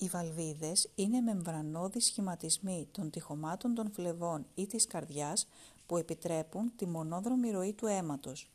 Οι βαλβίδες είναι μεμβρανώδεις σχηματισμοί των τυχωμάτων των φλεβών ή της καρδιάς που επιτρέπουν τη μονόδρομη ροή του αίματος.